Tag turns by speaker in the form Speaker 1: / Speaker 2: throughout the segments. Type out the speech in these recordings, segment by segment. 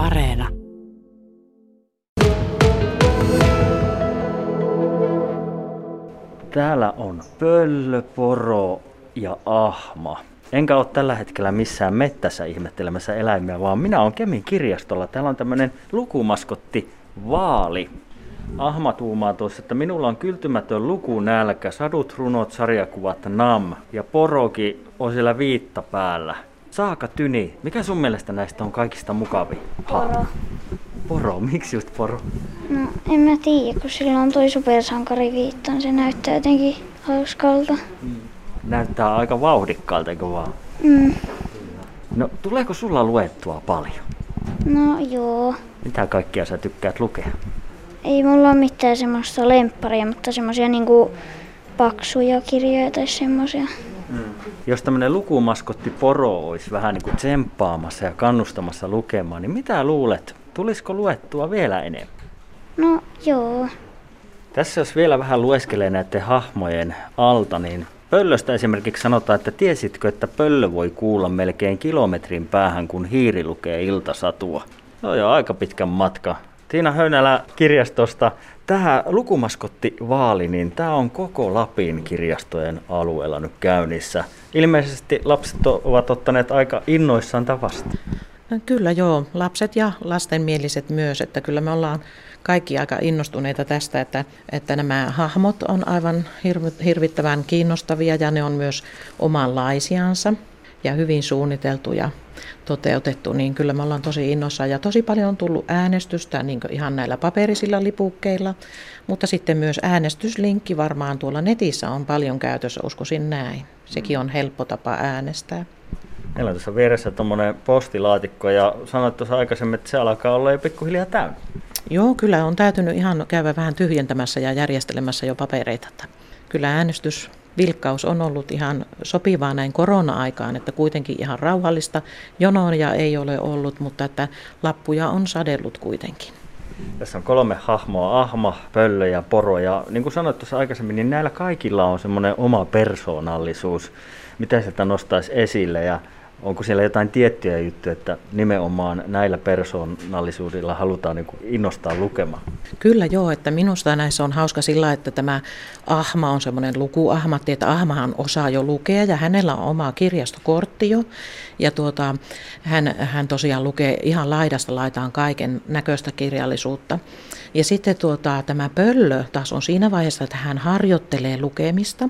Speaker 1: Areena.
Speaker 2: Täällä on pöllö, poro ja ahma. Enkä ole tällä hetkellä missään mettässä ihmettelemässä eläimiä, vaan minä olen Kemin kirjastolla. Täällä on tämmöinen lukumaskotti Vaali. Ahma tuumaa tuossa, että minulla on kyltymätön lukunälkä, sadut, runot, sarjakuvat, nam ja poroki on siellä viitta päällä. Saaka Tyni, mikä sun mielestä näistä on kaikista mukavin?
Speaker 3: Poro.
Speaker 2: Poro, miksi just poro?
Speaker 3: No en mä tiedä, kun sillä on toi supersankari viittaan. Se näyttää jotenkin hauskalta.
Speaker 2: Näyttää aika vauhdikkaalta, eikö vaan?
Speaker 3: Mm.
Speaker 2: No, tuleeko sulla luettua paljon?
Speaker 3: No joo.
Speaker 2: Mitä kaikkia sä tykkäät lukea?
Speaker 3: Ei mulla ole mitään semmoista lempparia, mutta semmoisia niinku paksuja kirjoja tai semmoisia.
Speaker 2: Jos tämmöinen lukumaskotti poro olisi vähän niin kuin tsemppaamassa ja kannustamassa lukemaan, niin mitä luulet? Tulisiko luettua vielä enemmän?
Speaker 3: No joo.
Speaker 2: Tässä jos vielä vähän lueskelee näiden hahmojen alta, niin pöllöstä esimerkiksi sanotaan, että tiesitkö, että pöllö voi kuulla melkein kilometrin päähän, kun hiiri lukee iltasatua. No joo, aika pitkän matka. Tiina Höynälä kirjastosta. Tämä lukumaskotti Vaali, niin tämä on koko Lapin kirjastojen alueella nyt käynnissä. Ilmeisesti lapset ovat ottaneet aika innoissaan tavasta.
Speaker 4: No Kyllä joo, lapset ja lastenmieliset myös, että kyllä me ollaan kaikki aika innostuneita tästä, että, että nämä hahmot on aivan hirvi- hirvittävän kiinnostavia ja ne on myös omanlaisiansa ja hyvin suunniteltu ja toteutettu, niin kyllä me ollaan tosi innoissaan ja tosi paljon on tullut äänestystä niin ihan näillä paperisilla lipukkeilla, mutta sitten myös äänestyslinkki varmaan tuolla netissä on paljon käytössä, uskoisin näin. Sekin on helppo tapa äänestää.
Speaker 2: Meillä on tuossa vieressä tuommoinen postilaatikko ja sanoit tuossa aikaisemmin, että se alkaa olla jo pikkuhiljaa täynnä.
Speaker 4: Joo, kyllä on täytynyt ihan käydä vähän tyhjentämässä ja järjestelemässä jo papereita. Kyllä äänestysvilkkaus on ollut ihan sopivaa näin korona-aikaan, että kuitenkin ihan rauhallista jonoja ei ole ollut, mutta että lappuja on sadellut kuitenkin.
Speaker 2: Tässä on kolme hahmoa, ahma, pöllö ja poro. Ja niin kuin sanoit tuossa aikaisemmin, niin näillä kaikilla on semmoinen oma persoonallisuus. Mitä sieltä nostaisi esille ja onko siellä jotain tiettyjä juttuja, että nimenomaan näillä persoonallisuudilla halutaan niin innostaa lukemaan?
Speaker 4: Kyllä joo, että minusta näissä on hauska sillä, että tämä Ahma on semmoinen lukuahmatti, että Ahmahan osaa jo lukea ja hänellä on oma kirjastokortti jo. Ja tuota, hän, hän tosiaan lukee ihan laidasta laitaan kaiken näköistä kirjallisuutta. Ja sitten tuota, tämä pöllö taas on siinä vaiheessa, että hän harjoittelee lukemista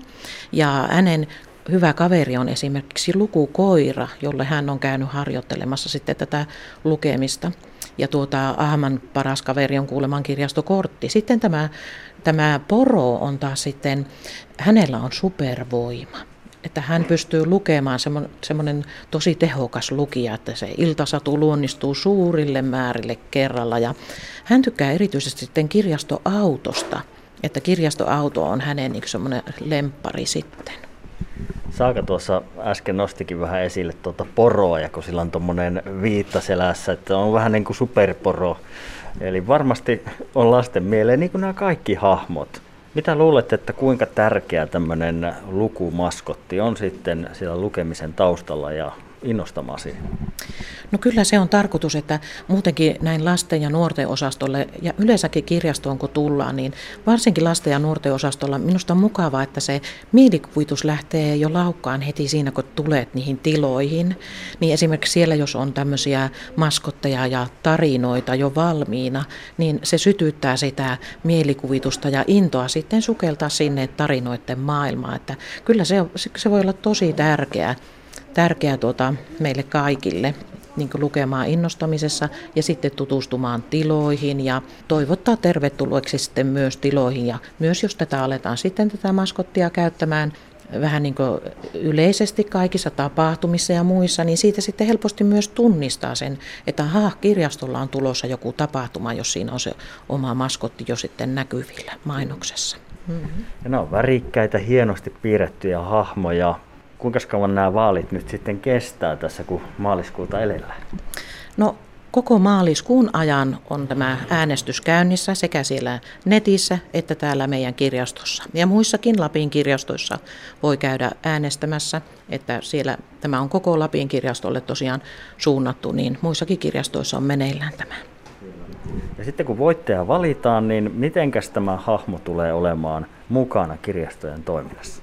Speaker 4: ja hänen hyvä kaveri on esimerkiksi lukukoira, jolle hän on käynyt harjoittelemassa sitten tätä lukemista. Ja tuota, Ahman paras kaveri on kuuleman kirjastokortti. Sitten tämä, tämä poro on taas sitten, hänellä on supervoima. Että hän pystyy lukemaan semmoinen tosi tehokas lukija, että se iltasatu luonnistuu suurille määrille kerralla. Ja hän tykkää erityisesti sitten kirjastoautosta, että kirjastoauto on hänen niin semmoinen lemppari sitten.
Speaker 2: Saaka tuossa äsken nostikin vähän esille tuota poroa, ja kun sillä on tuommoinen viitta selässä, että on vähän niin kuin superporo. Eli varmasti on lasten mieleen niin kuin nämä kaikki hahmot. Mitä luulet, että kuinka tärkeä tämmöinen lukumaskotti on sitten siellä lukemisen taustalla ja innostamaan siihen?
Speaker 4: No kyllä se on tarkoitus, että muutenkin näin lasten ja nuorten osastolle ja yleensäkin kirjastoon kun tullaan, niin varsinkin lasten ja nuorten osastolla minusta on mukavaa, että se mielikuvitus lähtee jo laukkaan heti siinä, kun tulet niihin tiloihin. Niin esimerkiksi siellä, jos on tämmöisiä maskotteja ja tarinoita jo valmiina, niin se sytyttää sitä mielikuvitusta ja intoa sitten sukeltaa sinne tarinoiden maailmaan. Että kyllä se, se voi olla tosi tärkeää tärkeää tuota meille kaikille niin lukemaan innostamisessa ja sitten tutustumaan tiloihin ja toivottaa tervetulleeksi sitten myös tiloihin ja myös jos tätä aletaan sitten tätä maskottia käyttämään vähän niin yleisesti kaikissa tapahtumissa ja muissa, niin siitä sitten helposti myös tunnistaa sen, että aha, kirjastolla on tulossa joku tapahtuma, jos siinä on se oma maskotti jo sitten näkyvillä mainoksessa.
Speaker 2: Mm-hmm. Ja nämä on värikkäitä, hienosti piirrettyjä hahmoja, kuinka kauan nämä vaalit nyt sitten kestää tässä, kun maaliskuuta elellään?
Speaker 4: No Koko maaliskuun ajan on tämä äänestys käynnissä sekä siellä netissä että täällä meidän kirjastossa. Ja muissakin Lapin kirjastoissa voi käydä äänestämässä, että siellä tämä on koko Lapin kirjastolle tosiaan suunnattu, niin muissakin kirjastoissa on meneillään tämä.
Speaker 2: Ja sitten kun voittaja valitaan, niin mitenkäs tämä hahmo tulee olemaan mukana kirjastojen toiminnassa?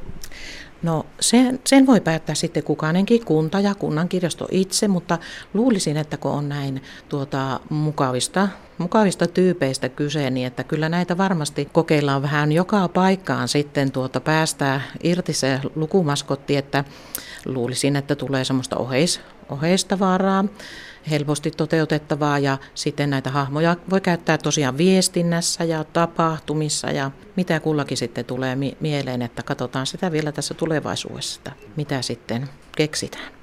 Speaker 4: No sen, sen voi päättää sitten kukainenkin kunta ja kunnan kirjasto itse, mutta luulisin, että kun on näin tuota, mukavista, mukavista tyypeistä kyse, niin että kyllä näitä varmasti kokeillaan vähän joka paikkaan sitten tuota, päästää irti se lukumaskotti, että luulisin, että tulee semmoista oheis, oheistavaaraa helposti toteutettavaa ja sitten näitä hahmoja voi käyttää tosiaan viestinnässä ja tapahtumissa ja mitä kullakin sitten tulee mieleen, että katsotaan sitä vielä tässä tulevaisuudessa, mitä sitten keksitään.